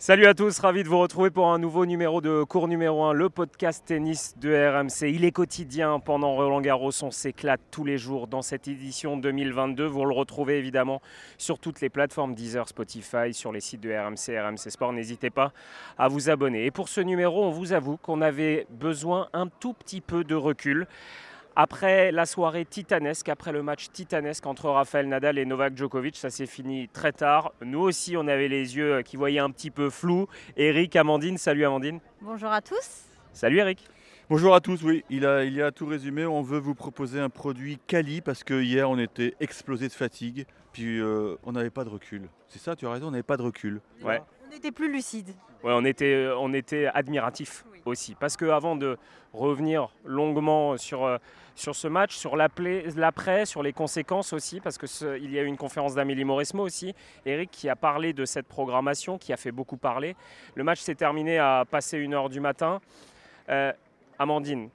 Salut à tous, ravi de vous retrouver pour un nouveau numéro de cours numéro 1, le podcast tennis de RMC. Il est quotidien pendant Roland Garros, on s'éclate tous les jours dans cette édition 2022. Vous le retrouvez évidemment sur toutes les plateformes Deezer, Spotify, sur les sites de RMC, RMC Sport. N'hésitez pas à vous abonner. Et pour ce numéro, on vous avoue qu'on avait besoin un tout petit peu de recul. Après la soirée titanesque, après le match titanesque entre Rafael Nadal et Novak Djokovic, ça s'est fini très tard. Nous aussi, on avait les yeux qui voyaient un petit peu flou. Eric, Amandine, salut Amandine. Bonjour à tous. Salut Eric. Bonjour à tous, oui, il, a, il y a tout résumé. On veut vous proposer un produit quali parce que hier on était explosé de fatigue, puis euh, on n'avait pas de recul. C'est ça, tu as raison, on n'avait pas de recul. Ouais. On était plus lucide. Ouais, on était, on était admiratifs aussi. Parce qu'avant de revenir longuement sur, euh, sur ce match, sur l'après, sur les conséquences aussi, parce qu'il y a eu une conférence d'Amélie Mauresmo aussi, Eric qui a parlé de cette programmation, qui a fait beaucoup parler. Le match s'est terminé à passer une heure du matin. Euh, Amandine,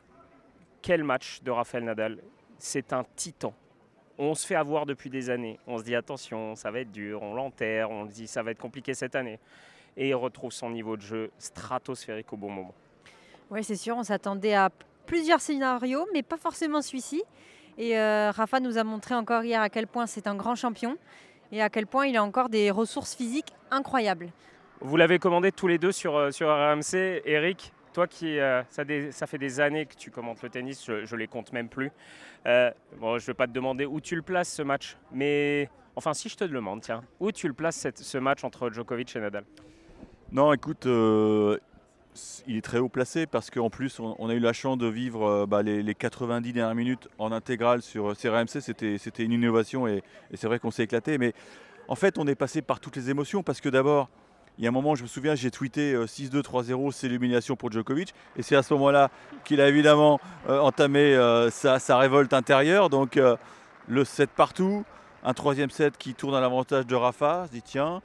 quel match de Rafael Nadal? C'est un titan. On se fait avoir depuis des années. On se dit attention, ça va être dur, on l'enterre, on se dit ça va être compliqué cette année. Et il retrouve son niveau de jeu stratosphérique au bon moment. Oui, c'est sûr, on s'attendait à plusieurs scénarios, mais pas forcément celui-ci. Et euh, Rafa nous a montré encore hier à quel point c'est un grand champion et à quel point il a encore des ressources physiques incroyables. Vous l'avez commandé tous les deux sur, euh, sur RMC. Eric, toi qui, euh, ça, ça, fait des années que tu commentes le tennis, je, ne les compte même plus. bon, je ne vais pas te demander où tu le places ce match, mais enfin si je te le demande, tiens, où tu le places ce match entre Djokovic et Nadal? Non, écoute, il est très haut placé parce qu'en plus, on, a eu la chance de vivre euh, bah, les, 90 dernières minutes en intégrale sur euh, CRMC. C'était une innovation et, c'est vrai qu'on s'est éclaté. Mais en fait, on est passé par toutes les émotions parce que d'abord, il y a un moment, je me souviens, j'ai tweeté 6-2-3-0, euh, c'est l'élimination pour Djokovic. Et c'est à ce moment-là qu'il a évidemment entamé sa, révolte intérieure. Donc le 7 partout, un troisième set qui tourne à l'avantage de Rafa. Se dit tiens,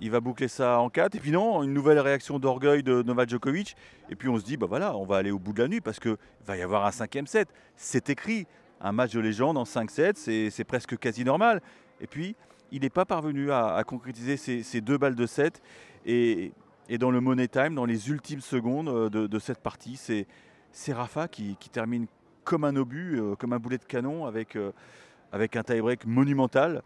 il va boucler ça en 4. Et puis non, une nouvelle réaction d'orgueil de Novak Djokovic. Et puis on se dit, bah voilà, on va aller au bout de la nuit parce qu'il va y avoir un cinquième set. C'est écrit. Un match de légende en 5 sets, c'est presque quasi normal. Et puis, il n'est pas parvenu à, concrétiser ces, deux balles de 7. Et, dans le money time, dans les ultimes secondes euh, de, cette partie, c'est Rafa qui, termine comme un obus, euh, comme un boulet de canon avec, euh, avec un tie-break monumental.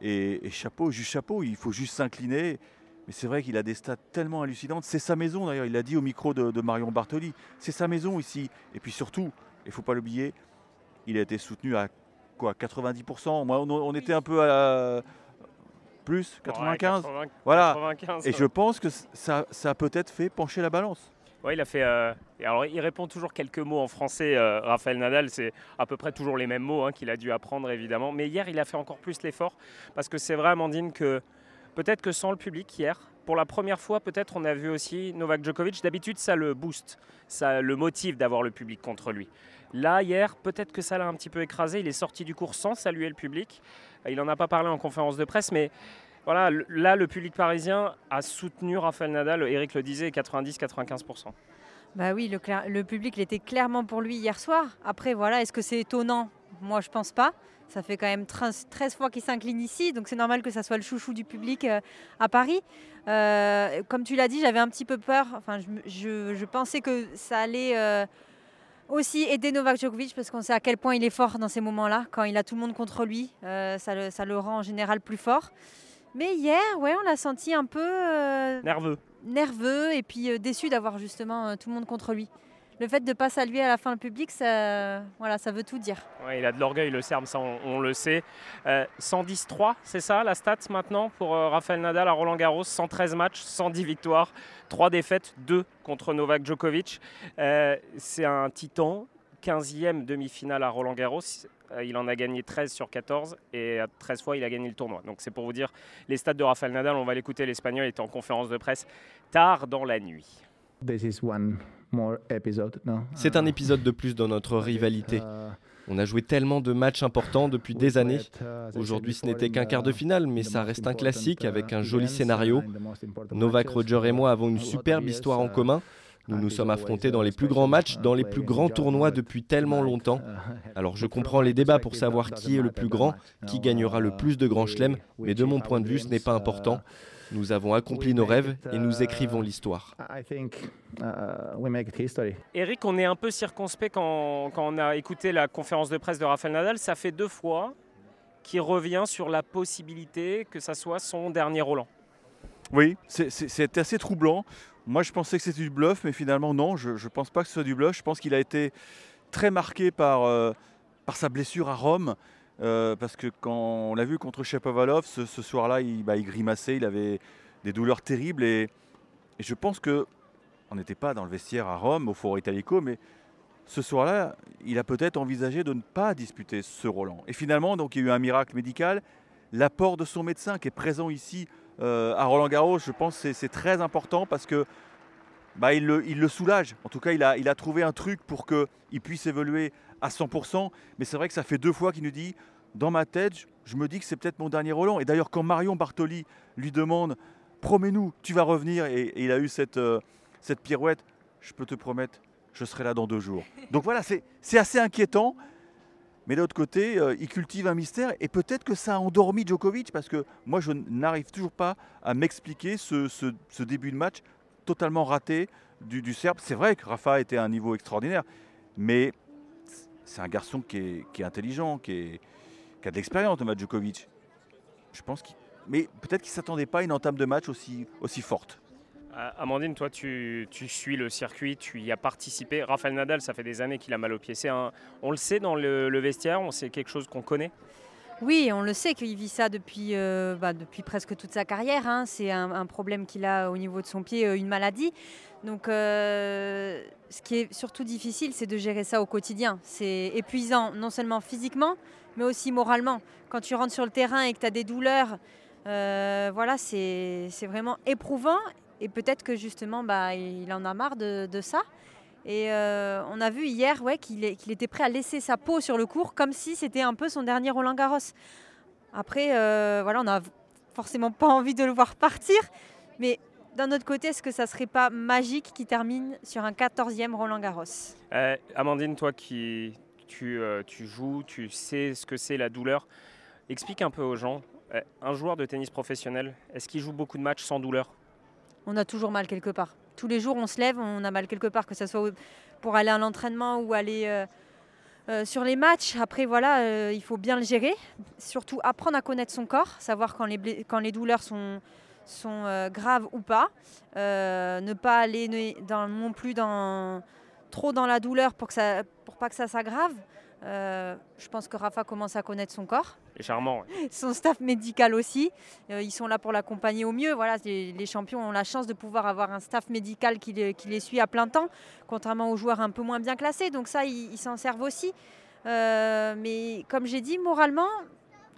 Et, chapeau, juste chapeau, il faut juste s'incliner. Mais c'est vrai qu'il a des stats tellement hallucinantes. C'est sa maison d'ailleurs, il l'a dit au micro de, Marion Bartoli. C'est sa maison ici. Et puis surtout, il ne faut pas l'oublier, il a été soutenu à quoi 90% Moi, on, était un peu à plus 95 Voilà. et je pense que ça, ça a peut-être fait pencher la balance il a fait. Euh, alors, il répond toujours quelques mots en français. Euh, Raphaël Nadal, c'est à peu près toujours les mêmes mots hein, qu'il a dû apprendre évidemment. Mais hier, il a fait encore plus l'effort parce que c'est vrai, Amandine, que peut-être que sans le public hier, pour la première fois, peut-être on a vu aussi Novak Djokovic. D'habitude, ça le booste, ça le motive d'avoir le public contre lui. Là, hier, peut-être que ça l'a un petit peu écrasé. Il est sorti du cours sans saluer le public. Il n'en a pas parlé en conférence de presse, mais voilà, là, le public parisien a soutenu Rafael Nadal, Eric le disait, 90-95%. Bah oui, le, public l'était clairement pour lui hier soir. Après, voilà, est-ce que c'est étonnant? Moi, je pense pas. Ça fait quand même 13, fois qu'il s'incline ici, donc c'est normal que ça soit le chouchou du public euh, à Paris. Euh, comme tu l'as dit, j'avais un petit peu peur. Enfin, je, pensais que ça allait euh, aussi aider Novak Djokovic parce qu'on sait à quel point il est fort dans ces moments-là. Quand il a tout le monde contre lui, ça, le, rend en général plus fort. Mais hier, ouais, on l'a senti un peu euh, nerveux. Nerveux et puis euh, déçu d'avoir justement euh, tout le monde contre lui. Le fait de ne pas saluer à la fin le public, ça, voilà, ça veut tout dire. Ouais, il a de l'orgueil, le Serbe, ça on, le sait. 110-3, c'est ça la stat maintenant pour Rafael Nadal à Roland Garros? 113 matchs, 110 victoires, 3 défaites, 2 contre Novak Djokovic. c'est un titan, 15e demi-finale à Roland Garros. Euh, il en a gagné 13 sur 14 et 13 fois il a gagné le tournoi. Donc c'est pour vous dire les stats de Rafael Nadal. On va l'écouter. L'Espagnol était en conférence de presse tard dans la nuit. C'est un épisode de plus dans notre rivalité. Uh, On a joué tellement de matchs importants depuis des années. Uh, Aujourd'hui, ce n'était qu'un quart de finale, mais ça reste un classique avec un joli scénario. Novak, Roger et moi avons une superbe histoire en uh, commun. Nous nous sommes affrontés dans les plus grands matchs, dans les plus grands tournois depuis tellement longtemps. Alors je comprends les débats pour savoir qui est le plus grand, qui gagnera le plus de grands chelems, mais de mon point de vue, ce n'est pas important. Nous avons accompli nos rêves et nous écrivons l'histoire. Eric, on est un peu circonspect quand, quand, on a écouté la conférence de presse de Rafael Nadal. Ça fait deux fois qu'il revient sur la possibilité que ça soit son dernier Roland. Oui, c'est assez troublant. Moi, je pensais que c'était du bluff, mais finalement, non, je ne pense pas que ce soit du bluff. Je pense qu'il a été très marqué par, euh, par sa blessure à Rome. Euh, parce que quand on l'a vu contre Shapovalov, ce, soir-là, il, bah, il, grimaçait, il avait des douleurs terribles. Et, je pense que on n'était pas dans le vestiaire à Rome, au Foro Italico, mais ce soir-là, il a peut-être envisagé de ne pas disputer ce Roland. Et finalement, donc, il y a eu un miracle médical. L'apport de son médecin qui est présent ici à Roland Garros, je pense que c'est très important parce que bah, il, le, soulage. En tout cas, il a, il a trouvé un truc pour qu'il puisse évoluer à 100%. Mais c'est vrai que ça fait deux fois qu'il nous dit, dans ma tête, je me dis que c'est peut-être mon dernier Roland. Et d'ailleurs, quand Marion Bartoli lui demande, promets-nous, tu vas revenir, et, il a eu cette, euh, cette pirouette, je peux te promettre, je serai là dans deux jours. Donc voilà, c'est assez inquiétant. Mais de l'autre côté, euh, il cultive un mystère et peut-être que ça a endormi Djokovic parce que moi, je n'arrive toujours pas à m'expliquer ce, début de match totalement raté du, Serbe. C'est vrai que Rafa était à un niveau extraordinaire, mais c'est un garçon qui est, intelligent, qui, a de l'expérience, Thomas Djokovic. Je pense qu'il. Mais peut-être qu'il ne s'attendait pas à une entame de match aussi forte. Euh, Amandine, toi, tu, suis le circuit, tu y as participé. Rafael Nadal, ça fait des années qu'il a mal au pied. on le sait dans le, vestiaire, c'est quelque chose qu'on connaît? Oui, on le sait qu'il vit ça depuis, euh, bah, depuis presque toute sa carrière. Hein. C'est un, problème qu'il a au niveau de son pied, euh, une maladie. Donc, ce qui est surtout difficile, c'est de gérer ça au quotidien. C'est épuisant, non seulement physiquement, mais aussi moralement. Quand tu rentres sur le terrain et que tu as des douleurs, voilà, c'est vraiment éprouvant et peut-être que justement, bah, il en a marre de, ça. Et euh, on a vu hier ouais, qu'il était prêt à laisser sa peau sur le cours comme si c'était un peu son dernier Roland Garros. Après, euh, voilà, on n'a forcément pas envie de le voir partir. Mais d'un autre côté, est-ce que ça serait pas magique qu'il termine sur un 14e Roland Garros? Euh, Amandine, toi qui tu, tu, joues, tu sais ce que c'est la douleur, explique un peu aux gens. Un joueur de tennis professionnel, est-ce qu'il joue beaucoup de matchs sans douleur? On a toujours mal quelque part. Tous les jours, on se lève, on a mal quelque part, que ce soit pour aller à l'entraînement ou aller euh, euh, sur les matchs. Après, voilà, euh, il faut bien le gérer. Surtout apprendre à connaître son corps, savoir quand les, douleurs sont, graves ou pas. ne pas aller non plus trop dans la douleur pour, que pour pas que ça s'aggrave. Euh, je pense que Rafa commence à connaître son corps. Et charmant. Son staff médical aussi. Euh, ils sont là pour l'accompagner au mieux. Voilà, les, champions ont la chance de pouvoir avoir un staff médical qui les, suit à plein temps, contrairement aux joueurs un peu moins bien classés. Donc ça, ils s'en servent aussi. Euh, mais comme j'ai dit, moralement,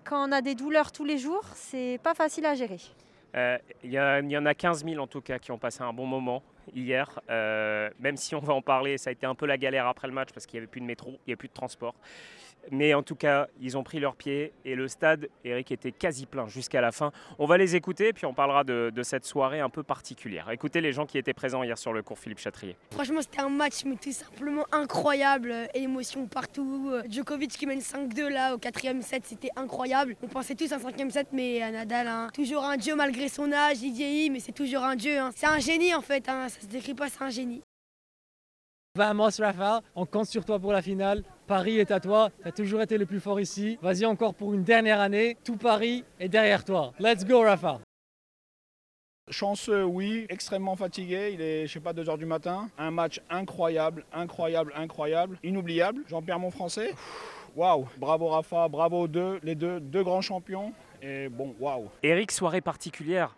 quand on a des douleurs tous les jours, c'est pas facile à gérer. Il y, y, en a 15 000 en tout cas qui ont passé un bon moment hier. Euh, même si on va en parler, ça a été un peu la galère après le match parce qu'il n'y avait plus de métro, il n'y avait plus de transport. Mais en tout cas, ils ont pris leur pied et le stade, Eric, était quasi plein jusqu'à la fin. On va les écouter et puis on parlera de, cette soirée un peu particulière. Écoutez les gens qui étaient présents hier sur le cours Philippe Chatrier. Franchement, c'était un match mais tout simplement incroyable. Émotion partout. Djokovic qui mène 5-2 là au quatrième set, c'était incroyable. On pensait tous à un cinquième set, mais à Nadal, hein. toujours un dieu malgré son âge, il vieillit, mais c'est toujours un dieu. Hein. C'est un génie en fait, hein. ça se décrit pas, c'est un génie. Vamos Rafa, on compte sur toi pour la finale. Paris est à toi, tu as toujours été le plus fort ici. Vas-y encore pour une dernière année, tout Paris est derrière toi. Let's go Rafa Chanceux, oui, extrêmement fatigué. Il est, je sais pas, 2h du matin. Un match incroyable, incroyable, incroyable, inoubliable. J'en perds mon français. Waouh, bravo Rafa, bravo deux, les deux, deux grands champions. Et bon, waouh. Eric, soirée particulière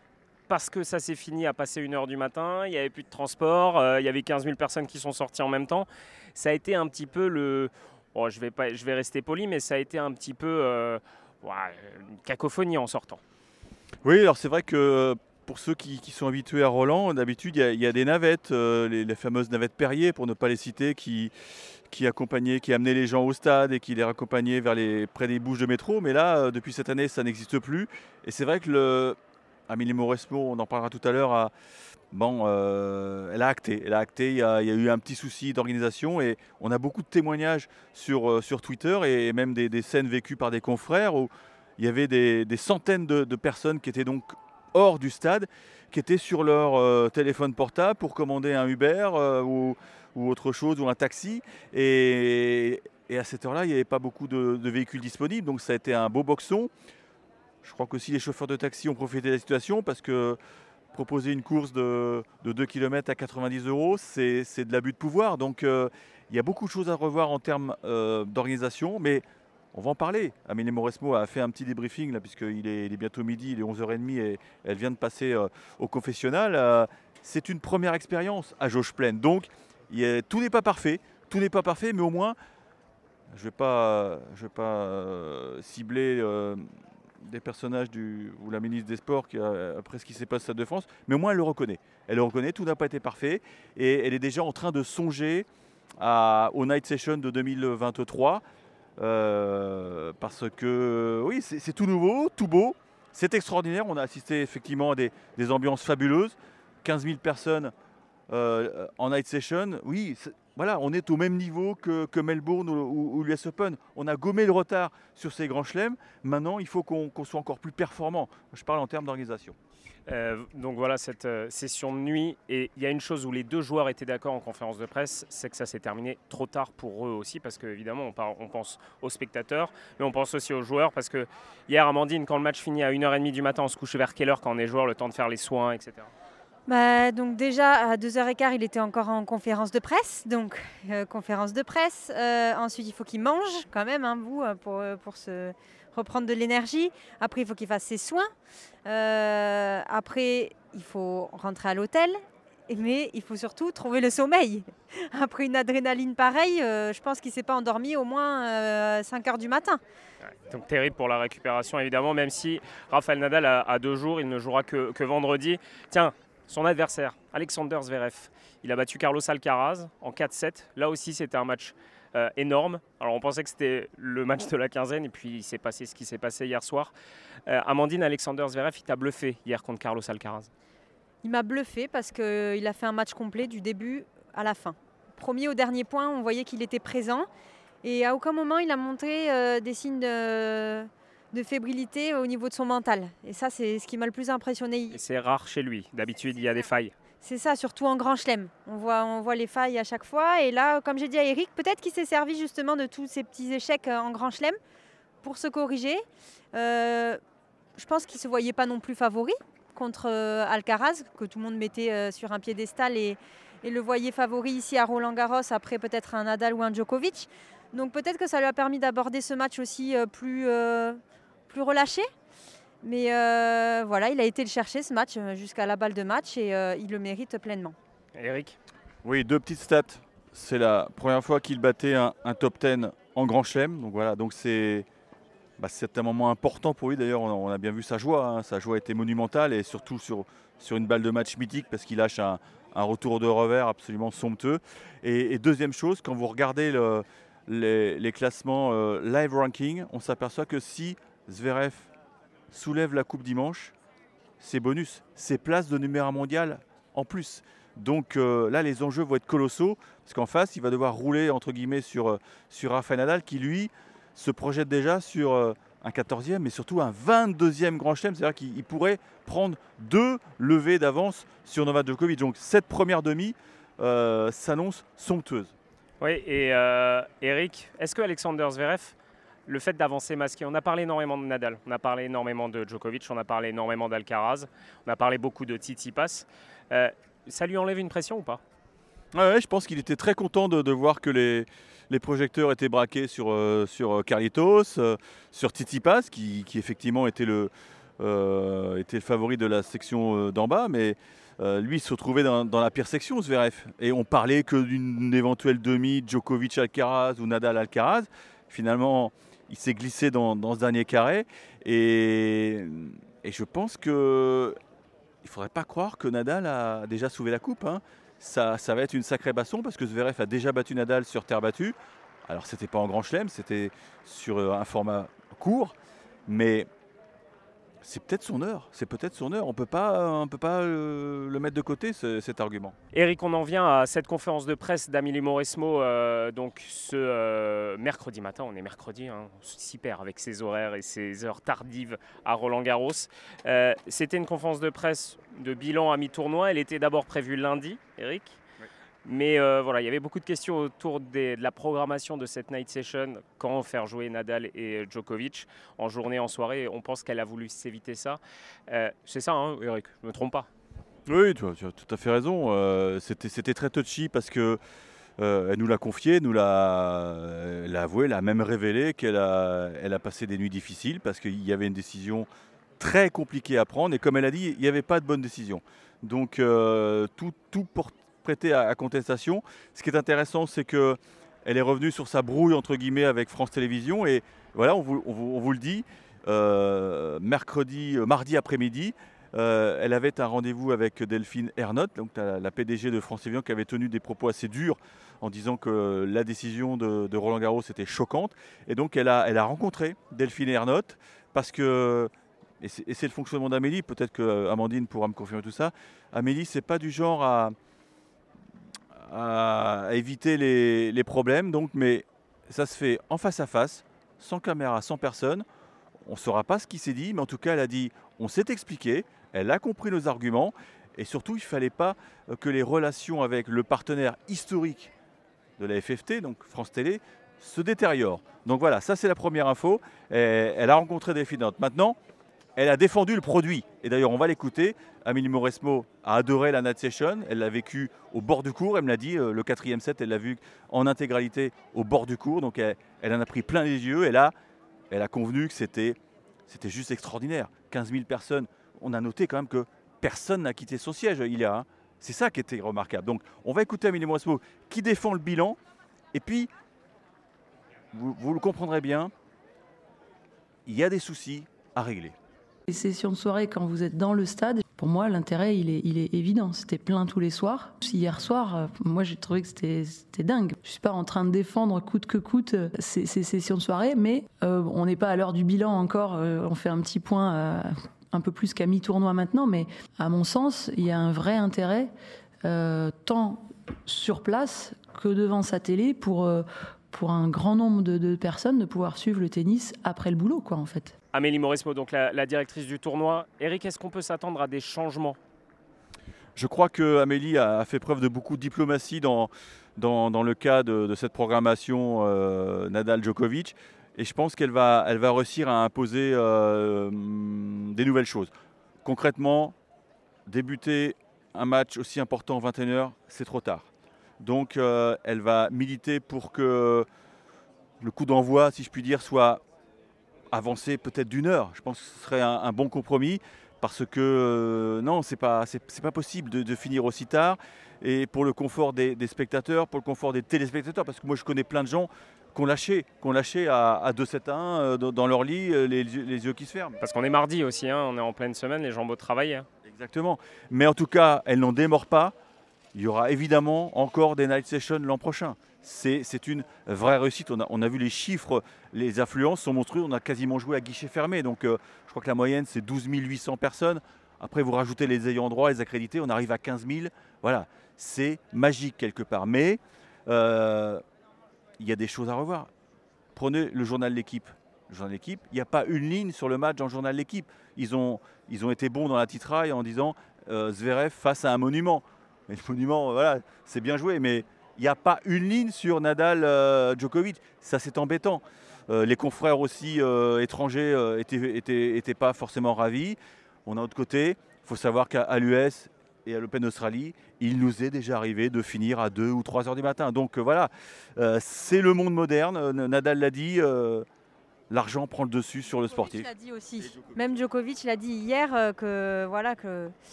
parce que ça s'est fini à passer 1h du matin, il n'y avait plus de transport, euh, il y avait 15 000 personnes qui sont sorties en même temps. Ça a été un petit peu le... Oh, je, vais pas, je vais rester poli, mais ça a été un petit peu euh, une cacophonie en sortant. Oui, alors c'est vrai que pour ceux qui, sont habitués à Roland, d'habitude il y, a des navettes, euh, les, fameuses navettes Perrier pour ne pas les citer, qui, accompagnaient, qui amenaient les gens au stade et qui les accompagnaient vers les, près des bouches de métro. Mais là, depuis cette année, ça n'existe plus. Et c'est vrai que le, Amélie Mauresmo, on en parlera tout à l'heure, bon, euh, elle a acté. Elle a acté. Il y a, eu un petit souci d'organisation et on a beaucoup de témoignages sur, euh, sur Twitter et même des, scènes vécues par des confrères où il y avait des, centaines de, personnes qui étaient donc hors du stade qui étaient sur leur téléphone portable pour commander un Uber ou, autre chose, ou un taxi. Et, à cette heure-là, il n'y avait pas beaucoup de, de, véhicules disponibles, donc ça a été un beau boxon. Je crois qu'aussi les chauffeurs de taxi ont profité de la situation parce que proposer une course de, 2 km à 90 euros, c'est de l'abus de pouvoir. Donc euh, il y a beaucoup de choses à revoir en termes euh, d'organisation, mais on va en parler. Amélie Mauresmo a fait un petit débriefing, puisqu'il est, bientôt midi, il est 11h30 et elle vient de passer euh, au confessionnal. c'est une première expérience à jauge pleine. Donc tout n'est pas parfait, tout n'est pas parfait, mais au moins, je ne vais pas cibler des personnages du, ou la ministre des Sports qui après ce qui s'est passé à de France, mais au moins elle le reconnaît. Elle le reconnaît, tout n'a pas été parfait et elle est déjà en train de songer au Night Session de 2023 euh, parce que oui, c'est tout nouveau, tout beau, c'est extraordinaire. On a assisté effectivement à des, ambiances fabuleuses, 15 000 personnes euh, en Night Session. Oui, voilà, on est au même niveau que, Melbourne ou, l'US Open. On a gommé le retard sur ces grands chelems. Maintenant, il faut qu'on soit encore plus performant. Je parle en termes d'organisation. Euh, donc voilà cette euh, session de nuit. Et il y a une chose où les deux joueurs étaient d'accord en conférence de presse, c'est que ça s'est terminé trop tard pour eux aussi, parce qu'évidemment, on, on pense aux spectateurs, mais on pense aussi aux joueurs, parce que hier, Amandine, quand le match finit à 1h30 du matin, on se couche vers quelle heure quand on est joueur, le temps de faire les soins, etc. Bah, donc déjà à 2h15 il était encore en conférence de presse, donc euh, conférence de presse. Euh, ensuite il faut qu'il mange quand même, hein, vous, euh, pour, pour se reprendre de l'énergie. Après il faut qu'il fasse ses soins. après il faut rentrer à l'hôtel. Mais il faut surtout trouver le sommeil. Après une adrénaline pareille, je pense qu'il ne s'est pas endormi au moins 5 heures du matin. Donc terrible pour la récupération évidemment, même si Rafael Nadal a, deux jours, il ne jouera que, que vendredi. Tiens, son adversaire, Alexander Zverev, il a battu Carlos Alcaraz en 4-7. Là aussi, c'était un match euh, énorme. Alors on pensait que c'était le match de la quinzaine et puis il s'est passé ce qui s'est passé hier soir. Euh, Amandine Alexander Zverev, il t'a bluffé hier contre Carlos Alcaraz? Il m'a bluffé parce qu'il a fait un match complet du début à la fin. Premier au dernier point, on voyait qu'il était présent et à aucun moment il a montré euh, des signes de de fébrilité au niveau de son mental. Et ça, c'est ce qui m'a le plus impressionné. c'est rare chez lui. D'habitude, il y a des failles. C'est ça, surtout en grand chelem. On voit, on voit les failles à chaque fois. Et là, comme j'ai dit à Eric, peut-être qu'il s'est servi justement de tous ces petits échecs euh, en grand chelem pour se corriger. Euh, je pense qu'il ne se voyait pas non plus favori contre euh, Alcaraz, que tout le monde mettait sur un piédestal et, et le voyait favori ici à Roland Garros, après peut-être un Nadal ou un Djokovic. Donc peut-être que ça lui a permis d'aborder ce match aussi plus, plus relâché. Mais euh, voilà, il a été le chercher ce match euh, jusqu'à la balle de match et euh, il le mérite pleinement. Eric Oui, deux petites stats. C'est la première fois qu'il battait un, top 10 en grand chelem. Donc voilà, donc c'est bah, un moment important pour lui. D'ailleurs, on, a bien vu sa joie. Hein. Sa joie était monumentale et surtout sur, sur une balle de match mythique parce qu'il lâche un, retour de revers absolument somptueux. Et, deuxième chose, quand vous regardez les, les, classements live ranking, on s'aperçoit que si Zverev soulève la coupe dimanche, c'est bonus, c'est place de numéro mondial en plus. Donc euh, là, les enjeux vont être colossaux, parce qu'en face, il va devoir rouler entre guillemets sur, euh, sur Rafael Nadal, qui lui se projette déjà sur euh, un 14e, mais surtout un 22e grand chelem, c'est-à-dire qu'il pourrait prendre deux levées d'avance sur Novak Djokovic. Donc cette première demi s'annonce somptueuse. Oui, et Eric, est-ce que Alexander Zverev le fait d'avancer masqué. On a parlé énormément de Nadal, on a parlé énormément de Djokovic, on a parlé énormément d'Alcaraz, on a parlé beaucoup de Tsitsipas. Euh, ça lui enlève une pression ou pas? Ouais, Je pense qu'il était très content de, voir que les, les, projecteurs étaient braqués sur, euh, sur euh, Carlitos, sur Tsitsipas, qui, qui, effectivement était le, était le favori de la section d'en bas, mais lui il se retrouvait dans, dans, la pire section, Zverev. Et on parlait que d'une éventuelle demi Djokovic-Alcaraz ou Nadal-Alcaraz. Finalement, il s'est glissé dans, ce dernier carré. Et, je pense que il ne faudrait pas croire que Nadal a déjà soulevé la coupe. Hein. Ça, ça, va être une sacrée baston parce que Zverev a déjà battu Nadal sur terre battue. Alors c'était pas en grand chelem, c'était sur euh, un format court, mais c'est peut-être son heure. C'est peut-être son heure. On peut pas, on peut pas euh, le mettre de côté cet argument. Eric, on en vient à cette conférence de presse d'Amélie Mauresmo, euh, donc ce euh, mercredi matin. On est mercredi, hein, on s'y perd avec ses horaires et ses heures tardives à Roland Garros. C'était une conférence de presse de bilan à mi-tournoi. Elle était d'abord prévue lundi, Eric. Mais euh, voilà, il y avait beaucoup de questions autour de la programmation de cette night session, quand faire jouer Nadal et Djokovic en journée, en soirée. On pense qu'elle a voulu s'éviter ça. Euh, c'est ça, hein, Eric, je ne me trompe pas. Oui, tu as, tout à fait raison. Euh, c'était très touchy parce que elle nous l'a confié, nous l'a, avoué, elle a même révélé qu'elle a, elle a passé des nuits difficiles parce qu'il y avait une décision très compliquée à prendre et comme elle a dit, il n'y avait pas de bonne décision. Donc tout, tout porte à, contestation. Ce qui est intéressant, c'est que elle est revenue sur sa brouille entre guillemets avec France Télévisions et voilà, on vous, le dit, euh, mercredi, euh, mardi après-midi, euh, elle avait un rendez-vous avec Delphine Ernotte, donc la, PDG de France Télévisions, qui avait tenu des propos assez durs en disant que la décision de, Roland Garros était choquante. Et donc elle a, elle a rencontré Delphine Ernotte parce que et c'est le fonctionnement d'Amélie, peut-être que Amandine pourra me confirmer tout ça. Amélie, c'est pas du genre à, à éviter les, problèmes. Donc, mais ça se fait en face à face, sans caméra, sans personne. On ne saura pas ce qui s'est dit, mais en tout cas, elle a dit on s'est expliqué, elle a compris nos arguments, et surtout, il ne fallait pas que les relations avec le partenaire historique de la FFT, donc France Télé, se détériorent. Donc voilà, ça c'est la première info. elle a rencontré des finances. Maintenant, elle a défendu le produit. Et d'ailleurs, on va l'écouter. Amélie Mauresmo a adoré la Night Session. Elle l'a vécu au bord du cours. Elle me l'a dit, euh, le quatrième set, elle l'a vu en intégralité au bord du cours. Donc elle, en a pris plein les yeux. Et là, elle a convenu que c'était, juste extraordinaire. 15 000 personnes. On a noté quand même que personne n'a quitté son siège, il y a. Hein. C'est ça qui était remarquable. Donc on va écouter Amélie Mauresmo qui défend le bilan. Et puis, vous le comprendrez bien, il y a des soucis à régler. Les sessions de soirée, quand vous êtes dans le stade, pour moi, l'intérêt, il est, évident. C'était plein tous les soirs. Hier soir, euh, moi, j'ai trouvé que c'était dingue. Je suis pas en train de défendre coûte que coûte euh, ces, sessions de soirée, mais euh, on n'est pas à l'heure du bilan encore. on fait un petit point un peu plus qu'à mi-tournoi maintenant, mais à mon sens, il y a un vrai intérêt, tant sur place que devant sa télé, pour, pour un grand nombre de, personnes de pouvoir suivre le tennis après le boulot, quoi, en fait. Amélie Mauresmo, donc la, directrice du tournoi. Eric, est-ce qu'on peut s'attendre à des changements? Je crois que Amélie a fait preuve de beaucoup de diplomatie dans, le cas de, cette programmation euh, Nadal-Djokovic. Et je pense qu'elle va, elle va réussir à imposer euh, des nouvelles choses. Concrètement, débuter un match aussi important 21h, c'est trop tard. Donc euh, elle va militer pour que le coup d'envoi, si je puis dire, soit avancé peut-être d'une heure. Je pense que ce serait un, bon compromis parce que euh, non, c'est pas, c'est, pas possible de, finir aussi tard. Et pour le confort des, spectateurs, pour le confort des téléspectateurs, parce que moi je connais plein de gens qui ont lâché, qui lâché à, 2-7-1 euh, dans leur lit, les, yeux qui se ferment. Parce qu'on est mardi aussi, hein, on est en pleine semaine, les gens vont travailler. Exactement. Mais en tout cas, elles n'en démordent pas il y aura évidemment encore des night sessions l'an prochain. C'est une vraie réussite. On a, vu les chiffres, les affluences sont monstrueuses. On a quasiment joué à guichet fermé. Donc euh, je crois que la moyenne, c'est 12 800 personnes. Après, vous rajoutez les ayants droit, les accrédités, on arrive à 15 000. Voilà, c'est magique quelque part. Mais euh, il y a des choses à revoir. Prenez le journal de l'équipe. Journal il n'y a pas une ligne sur le match dans le journal de l'équipe. Ils ont, ils ont été bons dans la titraille en disant euh, Zverev face à un monument. Mais le monument, voilà, c'est bien joué, mais il n'y a pas une ligne sur Nadal euh, Djokovic. Ça, c'est embêtant. Euh, les confrères aussi euh, étrangers n'étaient pas forcément ravis. On a autre côté, il faut savoir qu'à l'US et à l'Open Australie, il nous est déjà arrivé de finir à 2 ou 3 heures du matin. Donc voilà, c'est le monde moderne. Nadal l'a dit l'argent prend le dessus sur le sportif. dit aussi. Même Djokovic l'a dit hier que voilà que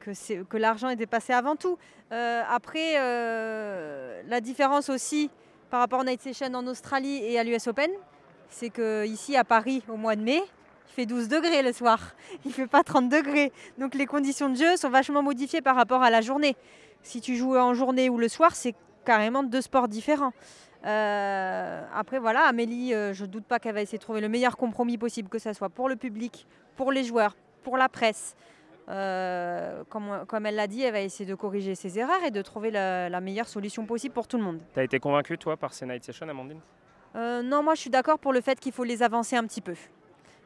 que, que l'argent était passé avant tout. Euh, après, euh, la différence aussi par rapport à Night Session en Australie et à l'US Open, c'est qu'ici à Paris, au mois de mai, il fait 12 degrés le soir. Il ne fait pas 30 degrés. Donc les conditions de jeu sont vachement modifiées par rapport à la journée. Si tu joues en journée ou le soir, c'est carrément deux sports différents. après, voilà, Amélie, je ne doute pas qu'elle va essayer de trouver le meilleur compromis possible, que ce soit pour le public, pour les joueurs, pour la presse. Comme, comme, elle l'a dit, elle va essayer de corriger ses erreurs et de trouver la, la meilleure solution possible pour tout le monde. Tu as été convaincue, toi, par ces Night Sessions, Amandine? Non, moi, je suis d'accord pour le fait qu'il faut les avancer un petit peu.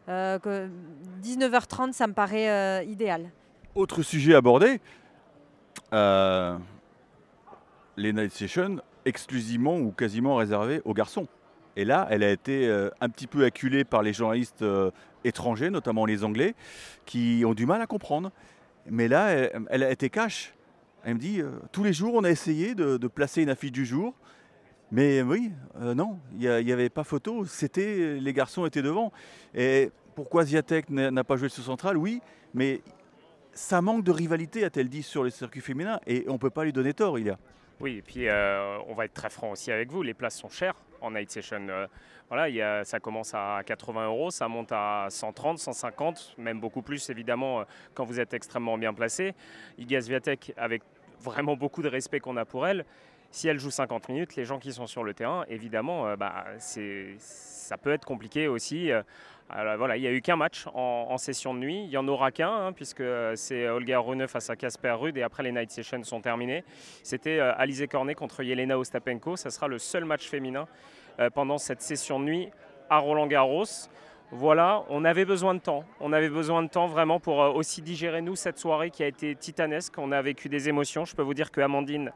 que 19h30, ça me paraît idéal. Autre sujet abordé, euh, les night sessions exclusivement ou quasiment réservées aux garçons. Et là, elle a été euh, un petit peu acculée par les journalistes euh, étrangers, notamment les Anglais, qui ont du mal à comprendre. Mais là, elle, a été cash. Elle me dit, tous les jours, on a essayé de, placer une affiche du jour. Mais oui, non, il n'y avait pas photo. C'était les garçons étaient devant. Et pourquoi Ziatek n'a pas joué sur central Oui, mais ça manque de rivalité, a-t-elle dit, sur les circuits féminins, et on ne peut pas lui donner tort, il y a. Oui, et puis euh, on va être très franc aussi avec vous, les places sont chères en night session. Euh, voilà, ça commence à 80 euros, ça monte à 130, 150, même beaucoup plus évidemment euh, quand vous êtes extrêmement bien placé. Iga Swiatek, avec vraiment beaucoup de respect qu'on a pour elle, si elle joue 50 minutes, les gens qui sont sur le terrain, évidemment, bah, ça peut être compliqué aussi voilà, il n'y a eu qu'un match en, session de nuit. Il n'y en aura qu'un, hein, puisque c'est Olga Rune face à Casper Rude et après les night sessions sont terminées. C'était euh, Alizé Cornet contre Yelena Ostapenko. Ça sera le seul match féminin euh, pendant cette session de nuit à Roland Garros. Voilà, on avait besoin de temps. On avait besoin de temps vraiment pour euh, aussi digérer, nous, cette soirée qui a été titanesque. On a vécu des émotions. Je peux vous dire que Amandine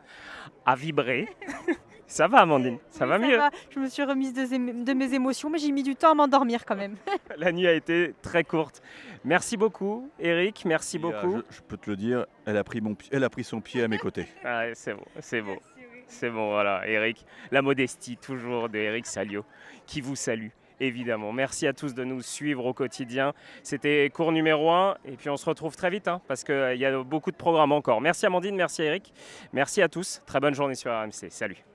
a vibré. Ça va, Amandine? Ça va mieux? Je me suis remise de, mes émotions, mais j'ai mis du temps à m'endormir quand même. La nuit a été très courte. Merci beaucoup, Eric. Merci euh, beaucoup. je, peux te le dire, elle a pris, mon, elle a pris son pied à mes côtés. Ah, c'est bon, c'est bon. C'est bon, voilà, Eric. La modestie, toujours de Eric Salio, qui vous salue évidemment. Merci à tous de nous suivre au quotidien. C'était cours numéro 1 et puis on se retrouve très vite hein, parce qu'il y a beaucoup de programmes encore. Merci Amandine, merci Eric, merci à tous. Très bonne journée sur RMC. Salut.